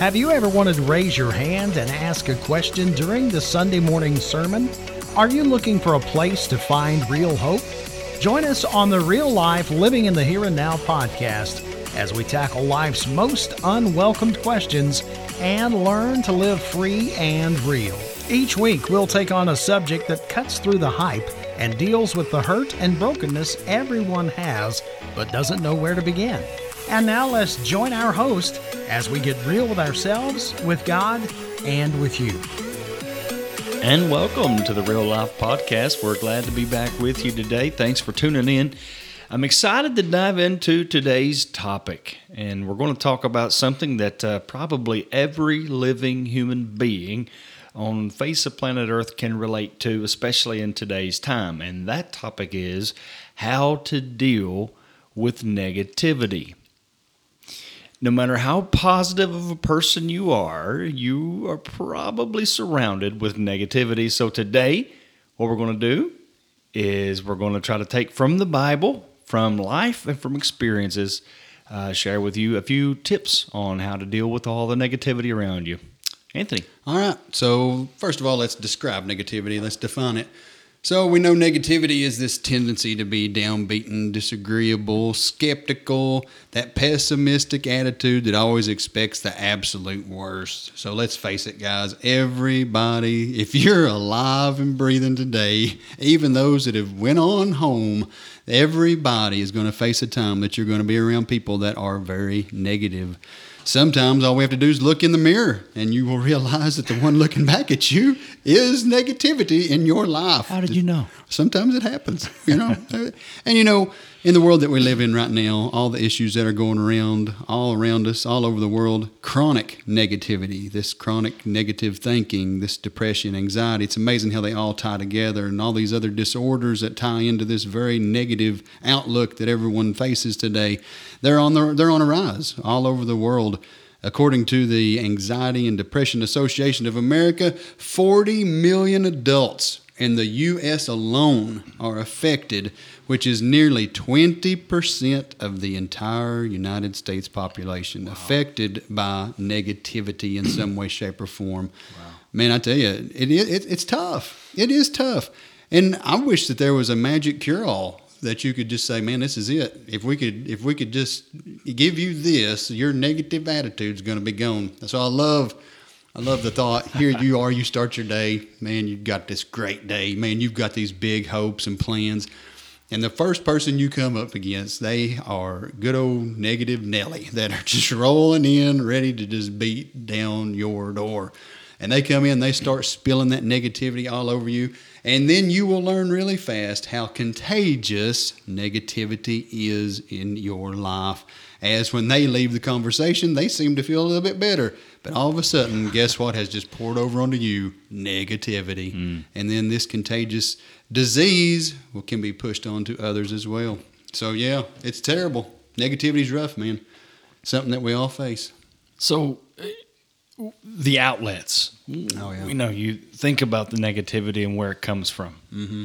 Have you ever wanted to raise your hand and ask a question during the Sunday morning sermon? Are you looking for a place to find real hope? Join us on the Real Life Living in the Here and Now podcast as we tackle life's most unwelcomed questions and learn to live free and real. Each week, we'll take on a subject that cuts through the hype and deals with the hurt and brokenness everyone has but doesn't know where to begin. And now let's join our host as we get real with ourselves, with God, and with you. And welcome to the Real Life Podcast. We're glad to be back with you today. Thanks for tuning in. I'm excited to dive into today's topic, and we're going to talk about something that uh, probably every living human being on face of planet Earth can relate to, especially in today's time. And that topic is how to deal with negativity no matter how positive of a person you are, you are probably surrounded with negativity. So today, what we're going to do is we're going to try to take from the Bible, from life, and from experiences, uh, share with you a few tips on how to deal with all the negativity around you. Anthony. All right. So, first of all, let's describe negativity. Let's define it. So we know negativity is this tendency to be downbeaten, disagreeable, skeptical, that pessimistic attitude that always expects the absolute worst. So let's face it, guys, everybody, if you're alive and breathing today, even those that have went on home, everybody is going to face a time that you're going to be around people that are very negative sometimes all we have to do is look in the mirror and you will realize that the one looking back at you is negativity in your life. How did you know? Sometimes it happens, you know. and you know, in the world that we live in right now, all the issues that are going around, all around us, all over the world, chronic negativity, this chronic negative thinking, this depression, anxiety, it's amazing how they all tie together and all these other disorders that tie into this very negative outlook that everyone faces today. They're on the, they're on a rise all over the world. According to the Anxiety and Depression Association of America, 40 million adults in the U.S. alone are affected, which is nearly 20% of the entire United States population wow. affected by negativity in some way, shape, or form. Wow. Man, I tell you, it, it, it's tough. It is tough. And I wish that there was a magic cure all that you could just say, man, this is it. If we could, if we could just give you this, your negative attitude's going to be gone. So I love I love the thought. Here you are, you start your day. Man, you've got this great day. Man, you've got these big hopes and plans. And the first person you come up against, they are good old negative Nelly that are just rolling in, ready to just beat down your door. And they come in, they start spilling that negativity all over you. And then you will learn really fast how contagious negativity is in your life. As when they leave the conversation, they seem to feel a little bit better. But all of a sudden, guess what has just poured over onto you? Negativity. Mm. And then this contagious disease can be pushed on to others as well. So, yeah, it's terrible. Negativity is rough, man. Something that we all face. So, the outlets. Oh yeah. You know, you think about the negativity and where it comes from. Mm-hmm.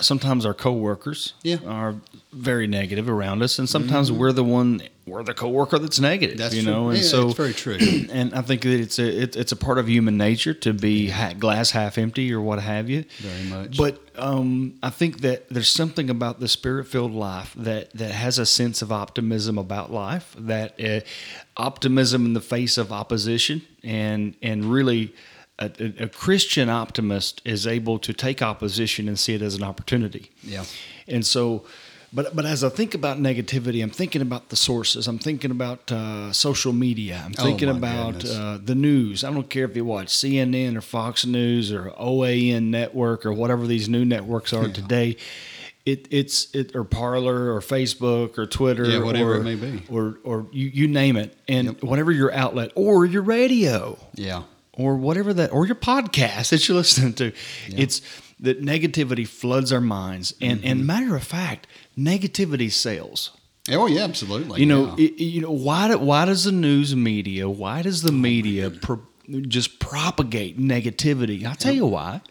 Sometimes our coworkers yeah. are very negative around us, and sometimes mm-hmm. we're the one we're the coworker that's negative. That's you true. know, and yeah, so it's very true. And I think that it's a it, it's a part of human nature to be ha- glass half empty or what have you. Very much. But um, I think that there's something about the spirit filled life that that has a sense of optimism about life. That uh, optimism in the face of opposition, and and really a, a, Christian optimist is able to take opposition and see it as an opportunity. Yeah. And so, but but as I think about negativity, I'm thinking about the sources. I'm thinking about uh, social media. I'm oh, thinking oh about uh, the news. I don't care if you watch CNN or Fox News or OAN Network or whatever these new networks are yeah. today. It, it's it or Parler or Facebook or Twitter, yeah, whatever or, it may be, or or you, you name it, and yep. whatever your outlet or your radio. Yeah, or whatever that or your podcast that you're listening to. Yeah. It's that negativity floods our minds, and mm-hmm. and matter of fact, negativity sells. Oh yeah, absolutely. You know, yeah. it, you know why? Do, why does the news media? Why does the oh, media pro, just propagate negativity? I'll tell you why.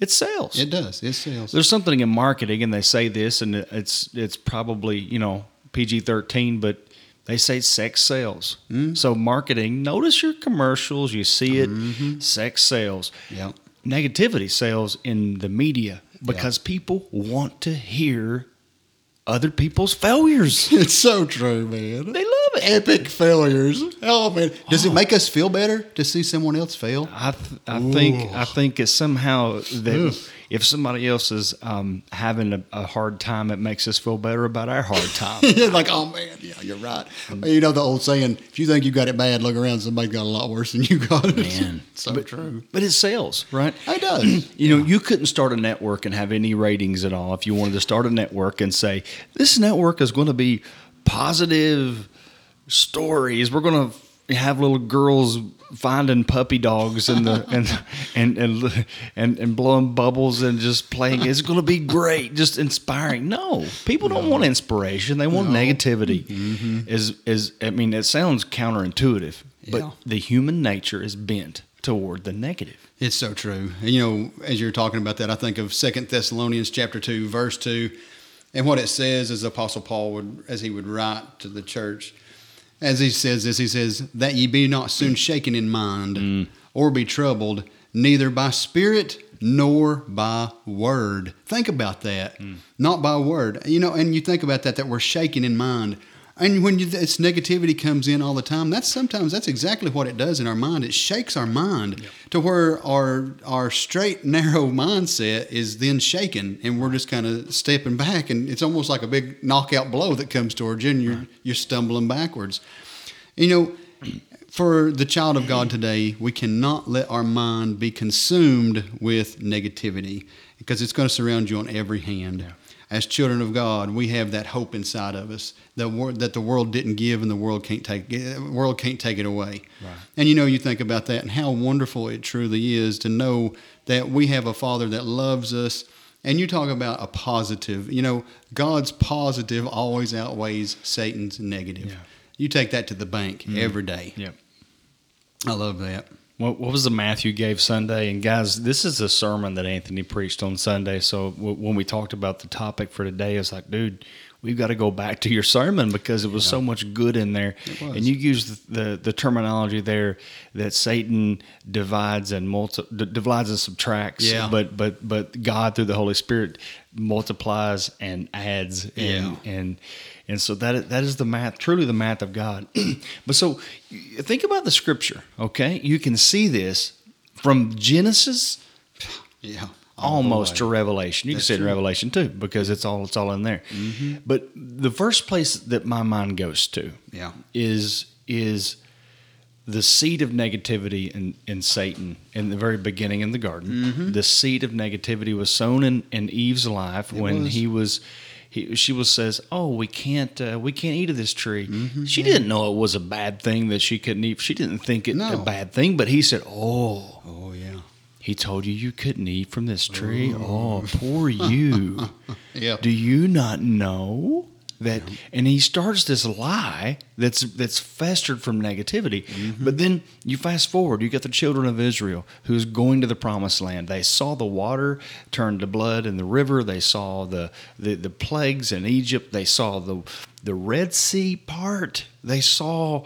It sells. It does. It sells. There's something in marketing, and they say this, and it's it's probably you know PG-13, but They say sex sells. Mm-hmm. So marketing, notice your commercials, you see it, mm-hmm. sex sells. Yeah. Negativity sells in the media because people want to hear other people's failures. It's so true, man. They love it. Epic failures. Oh man, does it oh. make us feel better to see someone else fail? I th- I think I think it's somehow that if somebody else is um, having a, a hard time, it makes us feel better about our hard time. like, oh man, yeah, you're right. You know the old saying: if you think you got it bad, look around. Somebody's got a lot worse than you got it. Man. so but, true. But it sells, right? It does. You know, you couldn't start a network and have any ratings at all if you wanted to start a network and say, this network is going to be positive stories. We're going to have little girls finding puppy dogs and the and, and and and and blowing bubbles and just playing. It's going to be great, just inspiring. No, people don't want inspiration. They want negativity. Mm-hmm. Is is I mean, it sounds counterintuitive, but Yeah. the human nature is bent toward the negative. It's so true. And you know, as you're talking about that, I think of Second Thessalonians chapter two, verse two, and what it says as Apostle Paul would, as he would write to the church, as he says this, he says that ye be not soon mm. shaken in mind, mm. or be troubled, neither by spirit nor by word. Think about that. Mm. Not by word. You know, and you think about that that we're shaken in mind. And when you, this negativity comes in all the time, that's sometimes that's exactly what it does in our mind. It shakes our mind to where our our straight narrow mindset is then shaken, and we're just kind of stepping back, and it's almost like a big knockout blow that comes towards you, and you're you're stumbling backwards. You know, for the child of God today, we cannot let our mind be consumed with negativity because it's going to surround you on every hand. As children of God, we have that hope inside of us that wor- that the world didn't give and the world can't take the world can't take it away. And you know, you think about that and how wonderful it truly is to know that we have a Father that loves us. And you talk about a positive. You know, God's positive always outweighs Satan's negative. Yeah. You take that to the bank mm-hmm. every day. Yep. I love that. What, what was the math you gave Sunday? And guys, this is a sermon that Anthony preached on Sunday. So w- when we talked about the topic for today, it's like, dude, we've got to go back to your sermon because it was so much good in there. And you used the, the, the terminology there that Satan divides and multi, d- divides and subtracts. Yeah. But but but God through the Holy Spirit multiplies and adds. And, Yeah. and and so that is, that is the math, truly the math of God. but so think about the scripture, okay? You can see this from Genesis Yeah. almost to Revelation. You That's can see it in. Revelation too, because it's all it's all in there. But the first place that my mind goes to Yeah. is is the seed of negativity in, in Satan in the very beginning in the garden. The seed of negativity was sown in, in Eve's life when was. he was. He, she was says, "Oh, we can't, uh, we can't eat of this tree." She didn't know it was a bad thing that she couldn't eat. She didn't think it No. a bad thing, but he said, "Oh, Oh yeah. he told you you couldn't eat from this tree. Oh, poor you. Yeah. Do you not know that? And he starts this lie that's that's festered from negativity. Mm-hmm. But then you fast forward, you get the children of Israel who's going to the promised land. They saw the water turn to blood in the river. They saw the the, the plagues in Egypt. They saw the the Red Sea part. They saw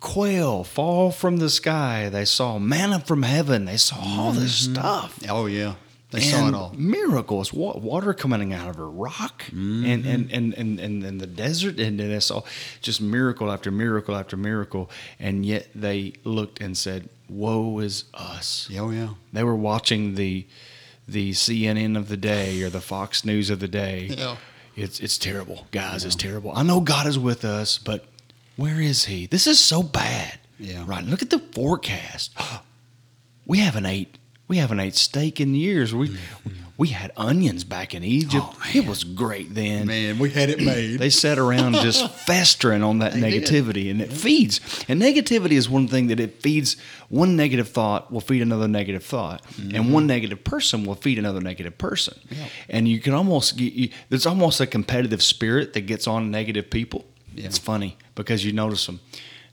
quail fall from the sky. They saw manna from heaven. They saw all this mm-hmm. stuff. Oh yeah. They saw it all. Miracles, water coming out of a rock, Mm-hmm. and, and, and, and, and, and the desert, and then it's all just miracle after miracle after miracle. And yet they looked and said, "Woe is us." Oh yeah. They were watching the the CNN of the day or the Fox News of the day. Yeah. It's it's terrible, guys. It's terrible. I know God is with us, but where is He? This is so bad. Yeah. Right. Look at the forecast. We have an ate we haven't ate steak in years. We we had onions back in Egypt. Oh, it was great then. Man, we had it made. They sat around just festering on that They did. negativity, and it feeds. And negativity is one thing that it feeds. One negative thought will feed another negative thought, Mm-hmm. and one negative person will feed another negative person. Yeah. And you can almost get. You, there's almost a competitive spirit that gets on negative people. Yeah. It's funny because you notice them.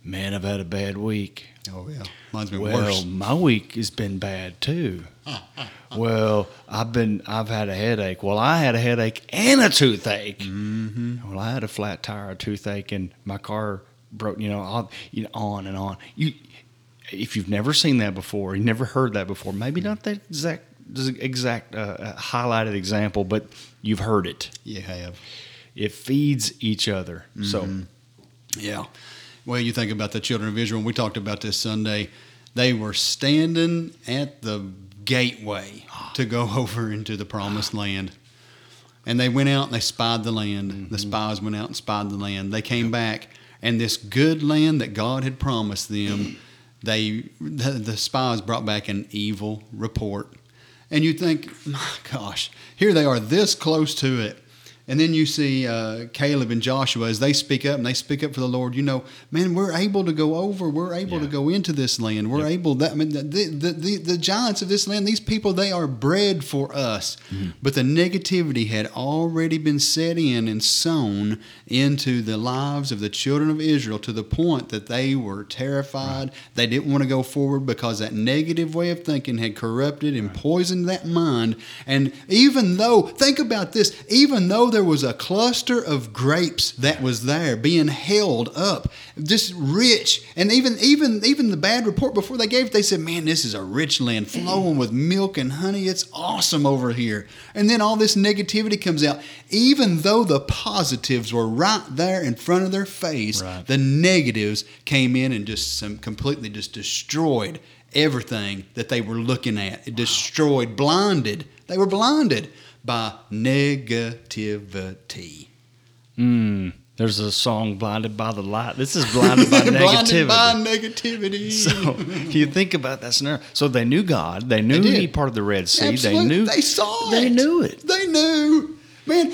Man, I've had a bad week. oh yeah. Mine's been Well, worse. my week has been bad too. well, I've been I've had a headache. Well, I had a headache and a toothache. Mm-hmm. Well, I had a flat tire, a toothache, and my car broke. You know, all, you know, on and on. You, if you've never seen that before, you never heard that before, maybe not that exact exact uh, highlighted example, but you've heard it. You have. It feeds each other. Mm-hmm. So, yeah. Well, you think about the children of Israel. We talked about this Sunday. They were standing at the gateway to go over into the promised land. And they went out and they spied the land. Mm-hmm. The spies went out and spied the land. They came back, and this good land that God had promised them, they the, the spies brought back an evil report. And you think, my gosh, here they are this close to it. And then you see uh, Caleb and Joshua as they speak up and they speak up for the Lord. You know, man, we're able to go over. We're able yeah. to go into this land. We're yep. able that. I mean, the, the, the, the, giants of this land, these people, they are bred for us. Mm-hmm. But the negativity had already been set in and sown into the lives of the children of Israel to the point that they were terrified. Right. They didn't want to go forward because that negative way of thinking had corrupted and right. poisoned that mind. And even though, think about this, even though there was a cluster of grapes that was there being held up, just rich. And even even even the bad report before they gave it, they said, "Man, this is a rich land flowing with milk and honey. It's awesome over here." And then all this negativity comes out, even though the positives were right there in front of their face. Right. The negatives came in and just some completely just destroyed everything that they were looking at. It destroyed, blinded. They were blinded by negativity. Mm, there's a song "Blinded by the Light." This is blinded by negativity. blinded by negativity. So if you think about that scenario. So they knew God. They knew they He part of the Red Sea. Absolutely. They knew. They saw it. They knew it. They knew. Man,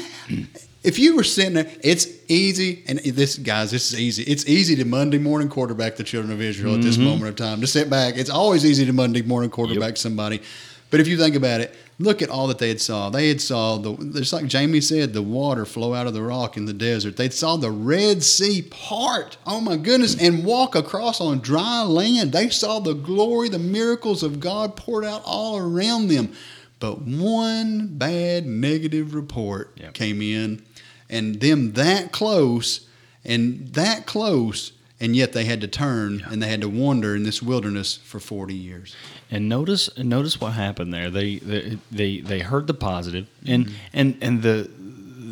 if you were sitting there, it's easy. And this, guys, this is easy. It's easy to Monday morning quarterback the children of Israel mm-hmm. at this mm-hmm. moment of time. To sit back, it's always easy to Monday morning quarterback yep. somebody. But if you think about it, look at all that they had saw. They had saw the just like Jamie said, the water flow out of the rock in the desert. They saw the Red Sea part. Oh my goodness, and walk across on dry land. They saw the glory, the miracles of God poured out all around them. But one bad negative report yep. came in, and them that close, and that close, and yet they had to turn and they had to wander in this wilderness for 40 years. And notice notice what happened there. They they they, they heard the positive, and mm-hmm. and and the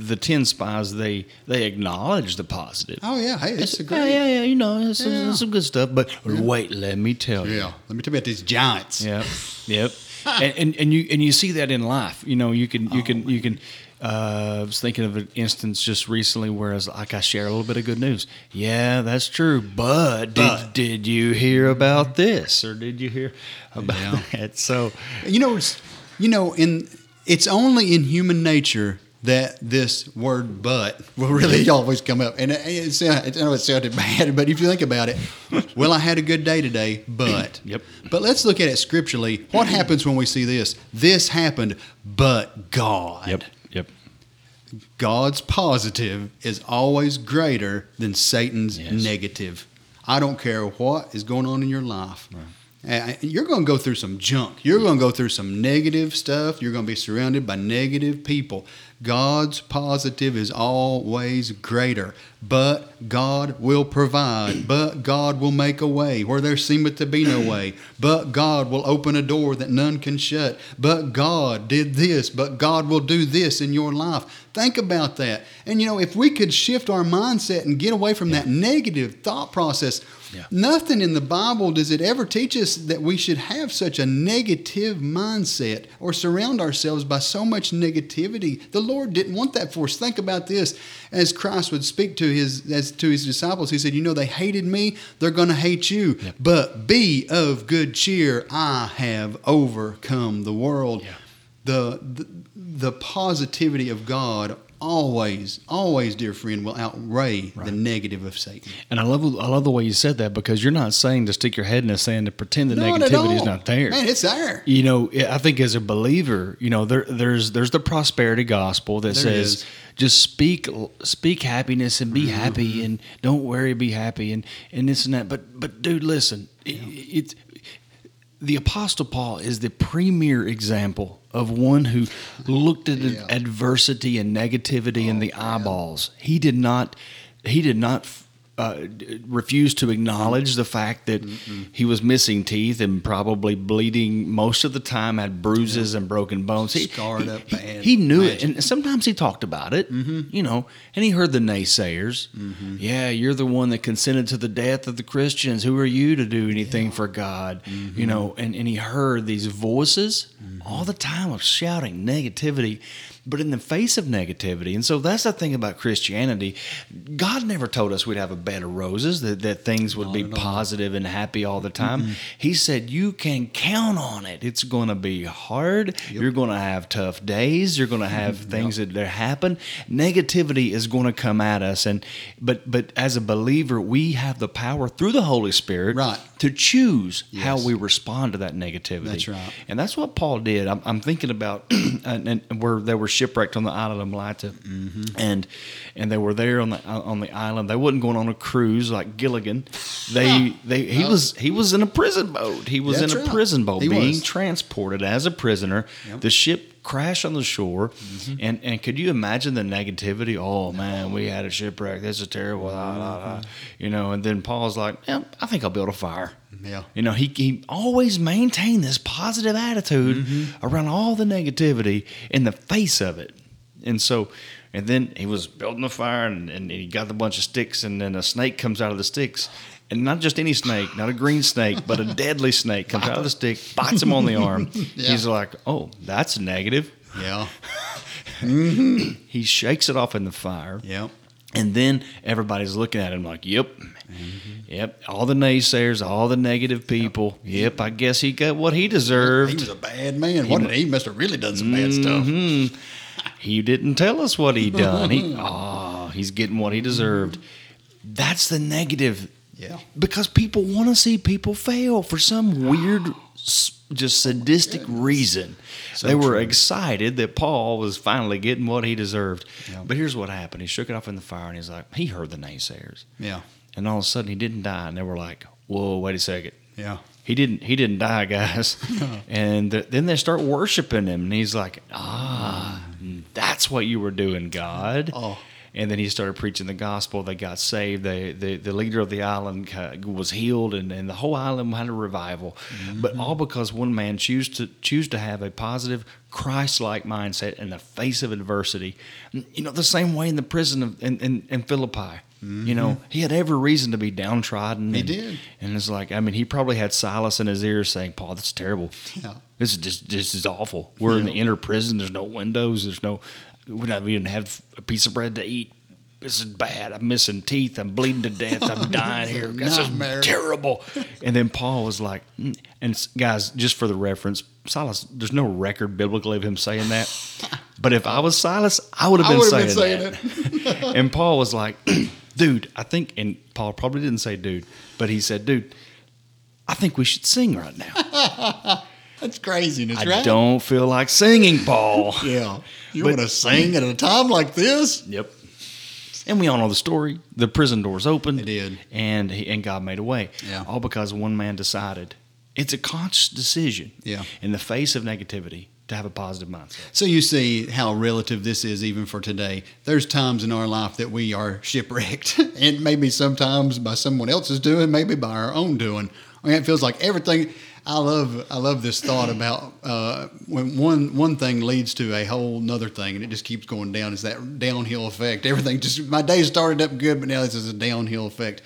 the ten spies they they acknowledge the positive. Oh yeah, hey, it's a great. Yeah, yeah, yeah. You know, it's, yeah. it's some good stuff. But yeah. wait, let me tell you. Yeah, let me tell you about these giants. Yep, yep. and, and and you and you see that in life. You know, you can you oh, can you can uh, I was thinking of an instance just recently where I was like, I share a little bit of good news. Yeah, that's true. But, but. did, did you hear about this or did you hear about yeah. that? So, you know, it's, you know, in it's only in human nature that this word "but" will really always come up. And it, it, I know it sounded bad, but if you think about it, well, I had a good day today, but. yep. But let's look at it scripturally. What happens when we see this? This happened, but God. Yep. God's positive is always greater than Satan's yes. negative. I don't care what is going on in your life. Right. Uh, you're going to go through some junk. You're going to go through some negative stuff. You're going to be surrounded by negative people. God's positive is always greater, but God will provide, but God will make a way where there seemeth to be no way, but God will open a door that none can shut, but God did this, but God will do this in your life. Think about that. And you know, if we could shift our mindset and get away from yeah. that negative thought process, yeah. nothing in the Bible does it ever teach us that we should have such a negative mindset or surround ourselves by so much negativity. The Lord didn't want that for us. Think about this. As Christ would speak to his as to his disciples, he said, "You know they hated me, they're going to hate you. Yeah. But be of good cheer. I have overcome the world." Yeah. The, the the positivity of God always, always, dear friend, will outweigh right. the negative of Satan. And I love, I love the way you said that because you're not saying to stick your head in the sand to pretend the not negativity is not there. Man, it's there. You know, I think as a believer, you know, there, there's there's the prosperity gospel that there says is. just speak speak happiness and be mm-hmm. happy and don't worry, be happy and and this and that. But but dude, listen, yeah. it, it's the Apostle Paul is the premier example of one who looked at yeah. adversity and negativity oh, in the eyeballs. Man. He did not. He did not uh, refused to acknowledge the fact that he was missing teeth and probably bleeding most of the time, had bruises and broken bones. He, Scarred up he- bad. He knew it, and sometimes he talked about it, mm-hmm. you know, and he heard the naysayers. Mm-hmm. Yeah, you're the one that consented to the death of the Christians. Who are you to do anything for God? Mm-hmm. You know, and, and he heard these voices all the time of shouting negativity, but in the face of negativity. And so that's the thing about Christianity. God never told us we'd have a bed of roses, that, that things would be positive and happy all the time. He said, You can count on it. It's going to be hard. You're going to have tough days. You're going to have things that, that happen. Negativity is going to come at us. And but but as a believer, we have the power through the Holy Spirit Right. to choose how we respond to that negativity. That's right. And that's what Paul did. I'm, I'm thinking about and, and where there were shipwrecked on the island of Malta, Mm-hmm. and and they were there on the on the island. They wasn't going on a cruise like Gilligan. They they he was he was in a prison boat. He was That's in a right. prison boat He being was. transported as a prisoner. Yep. The ship crashed on the shore, Mm-hmm. and and could you imagine the negativity? Oh man, we had a shipwreck. This is terrible. la. You know, and then Paul's like, yeah, I think I'll build a fire. Yeah. You know, he, he always maintained this positive attitude Mm-hmm. around all the negativity in the face of it. And so, and then he was building a fire and, and he got a bunch of sticks, and then a snake comes out of the sticks. And not just any snake, not a green snake, but a deadly snake comes out of the stick, bites him on the arm. Yeah. He's like, oh, that's negative. Yeah. He shakes it off in the fire. Yep. And then everybody's looking at him like, yep, Mm-hmm. yep, all the naysayers, all the negative people. Yep, I guess he got what he deserved. He was a bad man. What did he must have really done some bad stuff. Mhm. He didn't tell us what he done. He, oh, he's getting what he deserved. That's the negative. Yeah. Because people want to see people fail for some weird, just sadistic reason. So they were true. excited that Paul was finally getting what he deserved. Yeah. But here's what happened. He shook it off in the fire and he's like, he heard the naysayers. Yeah. And all of a sudden he didn't die. And they were like, whoa, wait a second. Yeah. He didn't. He didn't die, guys. and th- then they start worshiping him, and he's like, "Ah, that's what you were doing, God." Oh. And then he started preaching the gospel. They got saved. They, the the leader of the island was healed, and, and the whole island had a revival. Mm-hmm. But all because one man choose to choose to have a positive Christ-like mindset in the face of adversity. You know, the same way in the prison of in, in, in Philippi. You know, mm-hmm. he had every reason to be downtrodden. He and- did. and it's like, I mean, he probably had Silas in his ear saying, Paul, that's terrible. Yeah. This is just this is awful. We're in the inner prison. There's no windows. There's no we don't even have a piece of bread to eat. This is bad. I'm missing teeth. I'm bleeding to death. I'm dying here. This is terrible. And then Paul was like, mm. and guys, just for the reference, Silas, there's no record biblically of him saying that. But if I was Silas, I would have been, saying, have been saying that. and Paul was like, dude, I think, and Paul probably didn't say dude, but he said, dude, I think we should sing right now. That's craziness, I right? I don't feel like singing, Paul. Yeah. You want to sing at a time like this? Yep. And we all know the story. The prison doors opened. They did. And he, and God made a way. Yeah. All because one man decided. It's a conscious decision. Yeah. In the face of negativity to have a positive mindset. So you see how relative this is even for today. There's times in our life that we are shipwrecked, and maybe sometimes by someone else's doing, maybe by our own doing. I mean, it feels like everything. I love I love this thought about uh, when one one thing leads to a whole another thing, and it just keeps going down. Is that downhill effect. Everything just my day started up good, but now this is a downhill effect.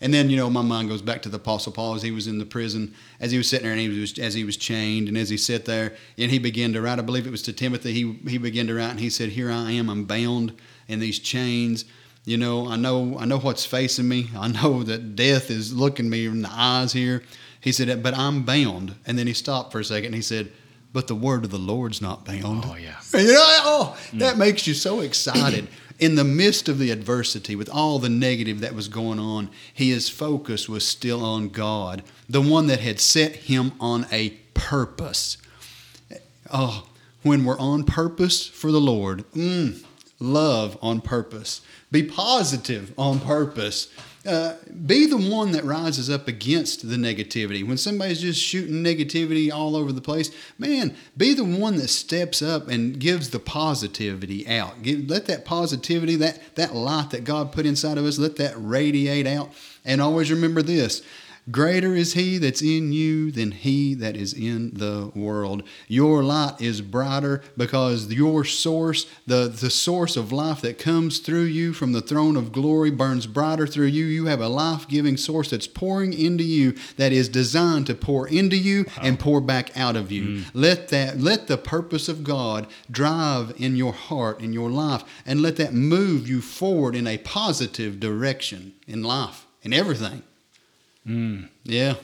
And then you know my mind goes back to the Apostle Paul as he was in the prison, as he was sitting there and he was as he was chained, and as he sat there and he began to write. I believe it was to Timothy. He he began to write and he said, "Here I am. I'm bound in these chains. You know, I know I know what's facing me. I know that death is looking me in the eyes here." He said, "But I'm bound." And then he stopped for a second. and He said, "But the word of the Lord's not bound." Oh, yeah. And you know, oh, that makes you so excited. In the midst of the adversity, with all the negative that was going on, his focus was still on God, the one that had set him on a purpose. Oh, when we're on purpose for the Lord, mm, love on purpose. Be positive on purpose. Uh, be the one that rises up against the negativity. When somebody's just shooting negativity all over the place, man, be the one that steps up and gives the positivity out. Give, let that positivity, that, that light that God put inside of us, let that radiate out. And always remember this Greater is he that's in you than he that is in the world. Your light is brighter because your source, the, the source of life that comes through you from the throne of glory, burns brighter through you. You have a life giving source that's pouring into you that is designed to pour into you wow. and pour back out of you. Mm. Let that let the purpose of God drive in your heart, in your life, and let that move you forward in a positive direction in life, in everything. Mm. Yeah.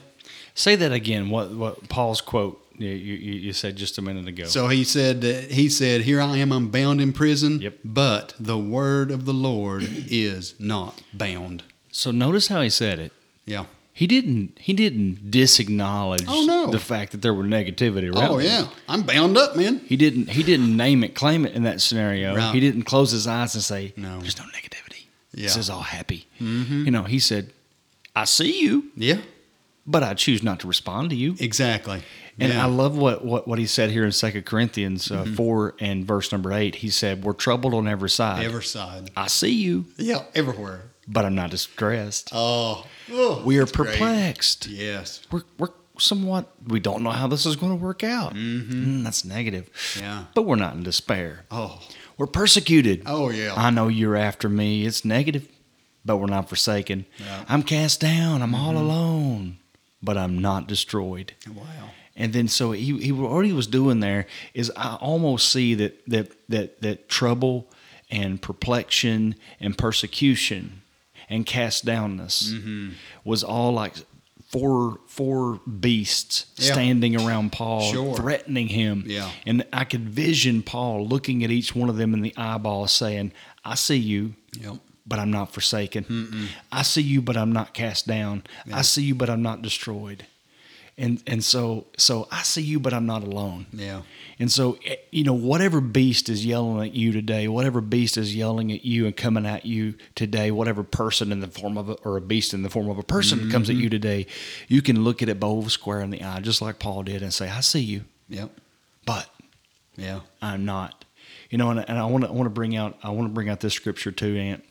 Say that again. What what Paul's quote you, you, you said just a minute ago. So he said he said, "Here I am. I'm bound in prison. Yep. But the word of the Lord is not bound." So notice how he said it. Yeah. He didn't. He didn't disacknowledge oh, no. the fact that there were negativity around. Oh yeah, I'm bound up, man. He didn't. He didn't name it, claim it in that scenario. Right. He didn't close his eyes and say, "No, there's no negativity. Yeah. This is all happy." Mm-hmm. You know, he said, I see you. Yeah. But I choose not to respond to you. Exactly. And yeah. I love what, what, what he said here in Second Corinthians uh, mm-hmm. 4 and verse number 8. He said, We're troubled on every side. Every side. I see you. Yeah, everywhere. But I'm not distressed. Oh, oh we are perplexed. Great. Yes. We're, we're somewhat, we don't know how this is going to work out. Mm-hmm. Mm, that's negative. Yeah. But we're not in despair. Oh. We're persecuted. Oh, yeah. I know you're after me. It's negative but we're not forsaken. Yeah. I'm cast down. I'm mm-hmm. all alone, but I'm not destroyed. Wow. And then so he, he what he was doing there is I almost see that that that that trouble and perplexion and persecution and cast downness mm-hmm. was all like four four beasts yeah. standing around Paul, sure. threatening him. Yeah. And I could vision Paul looking at each one of them in the eyeball, saying, "I see you." Yep but I'm not forsaken. Mm-mm. I see you, but I'm not cast down. Yeah. I see you, but I'm not destroyed. And and so so I see you, but I'm not alone. Yeah. And so eh, you know whatever beast is yelling at you today, whatever beast is yelling at you and coming at you today, whatever person in the form of a, or a beast in the form of a person mm-hmm. comes at you today, you can look at it both square in the eye, just like Paul did, and say, "I see you." Yep. But yeah, I'm not. You know, and, and I want to want to bring out I want to bring out this scripture too, Ant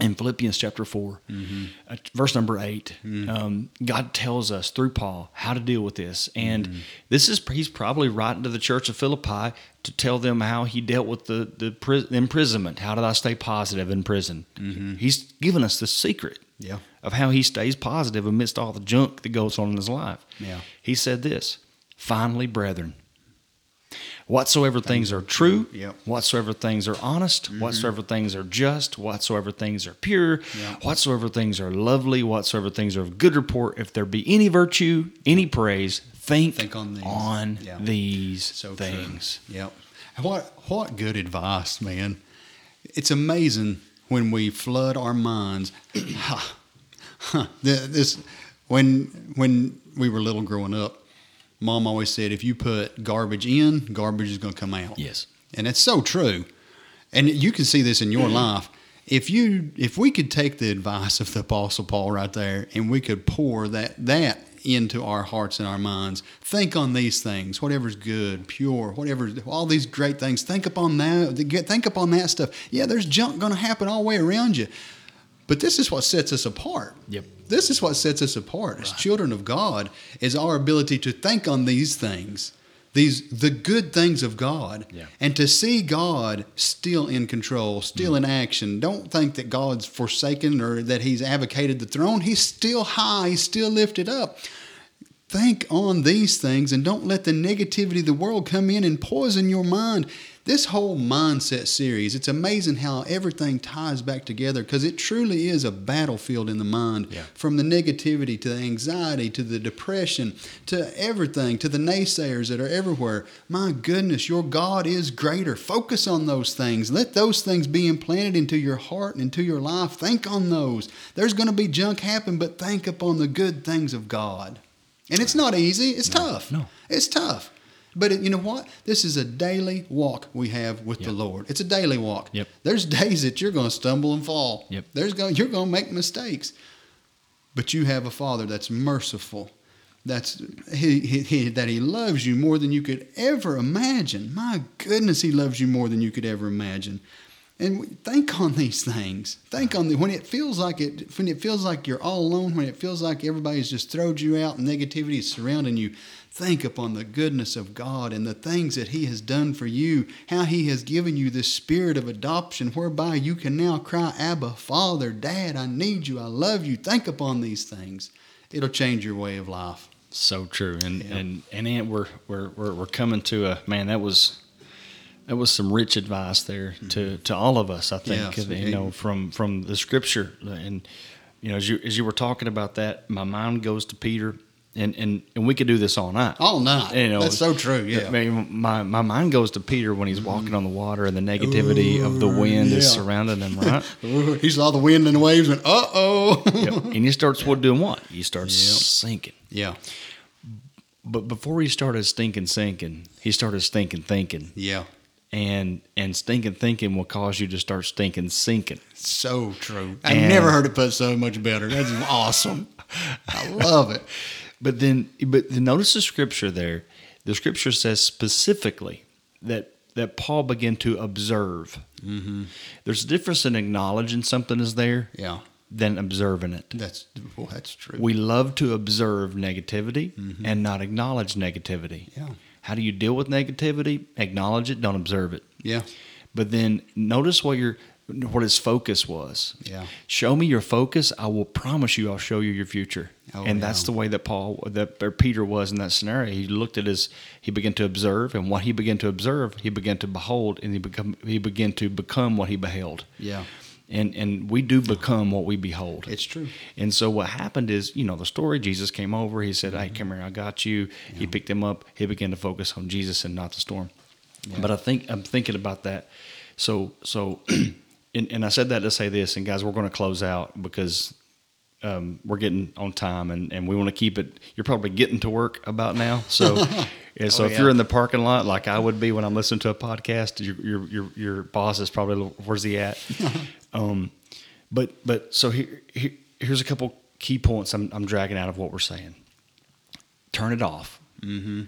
in Philippians chapter 4, mm-hmm. uh, verse number 8, mm-hmm. um, God tells us through Paul how to deal with this. And mm-hmm. this is, he's probably writing to the church of Philippi to tell them how he dealt with the, the, pri- imprisonment. How did I stay positive in prison? Mm-hmm. He's given us the secret yeah. of how he stays positive amidst all the junk that goes on in his life. Yeah. He said this Finally, brethren, whatsoever things are true, yep. whatsoever things are honest, mm-hmm. whatsoever things are just, whatsoever things are pure, yep. whatsoever things are lovely, whatsoever things are of good report, if there be any virtue, any praise, think, think on these, on yeah. these so things. True. Yep. What what good advice, man. It's amazing when we flood our minds. this when when we were little growing up, mom always said if you put garbage in, garbage is going to come out. Yes. And it's so true. And you can see this in your life. If you if we could take the advice of the apostle Paul right there and we could pour that that into our hearts and our minds, think on these things, whatever's good, pure, whatever all these great things, think upon that think upon that stuff. Yeah, there's junk going to happen all the way around you. But this is what sets us apart. Yep. This is what sets us apart as children of God is our ability to think on these things, these the good things of God, yeah. and to see God still in control, still mm-hmm. in action. Don't think that God's forsaken or that He's advocated the throne. He's still high. He's still lifted up. Think on these things and don't let the negativity of the world come in and poison your mind this whole mindset series, it's amazing how everything ties back together because it truly is a battlefield in the mind yeah. from the negativity to the anxiety to the depression to everything to the naysayers that are everywhere. My goodness, your God is greater. Focus on those things. Let those things be implanted into your heart and into your life. Think on those. There's going to be junk happen, but think upon the good things of God. And it's not easy, it's no, tough. No. It's tough. But it, you know what? This is a daily walk we have with the Lord. It's a daily walk. Yep. There's days that you're going to stumble and fall. Yep. There's going you're going to make mistakes. But you have a Father that's merciful. That's he, he, he that he loves you more than you could ever imagine. My goodness, he loves you more than you could ever imagine. And think on these things. Think on the when it feels like it when it feels like you're all alone, when it feels like everybody's just thrown you out and negativity is surrounding you. Think upon the goodness of God and the things that He has done for you, how He has given you this spirit of adoption whereby you can now cry, Abba, Father, Dad, I need you, I love you. Think upon these things. It'll change your way of life. So true, and and and Ant, we're, we're we're we're coming to a man. That was that was some rich advice there to to all of us. I think Yes, you know from from the scripture, and you know as you as you were talking about that, my mind goes to Peter, and and and we could do this all night. All night. You know, That's so true. Yeah. I mean, my, my mind goes to Peter when he's walking on the water and the negativity of the wind is surrounding him, right? He saw the wind and the waves and uh oh. Yep. And he starts what doing what? He starts Yep. sinking. Yeah. But before he started stinking sinking, he started stinking thinking. Yeah. And and stinking thinking will cause you to start stinking sinking. So true. I've And- never heard it put so much better. That's awesome. I love it. But then but then notice the scripture there. The scripture says specifically that that Paul began to observe. Mm-hmm. There's a difference in acknowledging something is there Yeah. than observing it. That's well, that's true. We love to observe negativity and not acknowledge negativity. Yeah. How do you deal with negativity? Acknowledge it, don't observe it. yeah. But then notice what your what his focus was. Yeah. Show me your focus. I will promise you I'll show you your future. Oh, and yeah. that's the way that Paul that or Peter was in that scenario. He looked at his he began to observe and what he began to observe, he began to behold and he become he began to become what he beheld. Yeah. And and we do become what we behold. It's true. And so what happened is, you know, the story, Jesus came over, he said, Hey, come here, I got you. He picked him up, he began to focus on Jesus and not the storm. But I think I'm thinking about that. So so and, and I said that to say this, and guys, we're gonna close out because um, we're getting on time and, and we want to keep it you're probably getting to work about now. So yeah, so Oh, if yeah. you're in the parking lot like I would be when I'm listening to a podcast, your your your, your boss is probably where's he at? um but but so here, here here's a couple key points I'm I'm dragging out of what we're saying. Turn it off. Mm-hmm.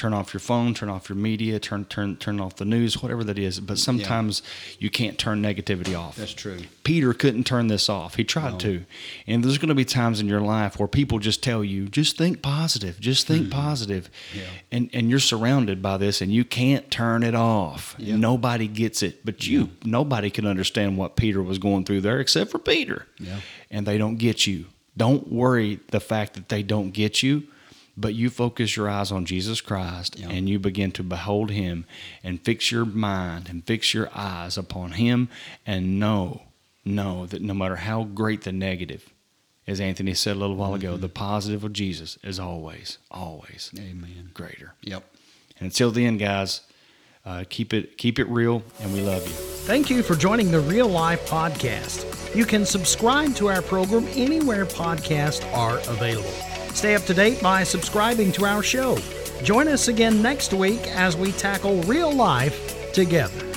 Turn off your phone. Turn off your media. Turn turn turn off the news. Whatever that is. But sometimes you can't turn negativity off. That's true. Peter couldn't turn this off. He tried to. And there's going to be times in your life where people just tell you, just think positive, just think mm-hmm. positive. Yeah. And and you're surrounded by this and you can't turn it off. Yeah. Nobody gets it. But you nobody can understand what Peter was going through there except for Peter. Yeah. And they don't get you. Don't worry the fact that they don't get you. But you focus your eyes on Jesus Christ Yeah. and you begin to behold him and fix your mind and fix your eyes upon him and know, know that no matter how great the negative, as Anthony said a little while ago, the positive of Jesus is always, always Amen. greater. Yep. And until then, guys, uh, keep it keep it real, and we love you. Thank you for joining the Real Life Podcast. You can subscribe to our program anywhere podcasts are available. Stay up to date by subscribing to our show. Join us again next week as we tackle real life together.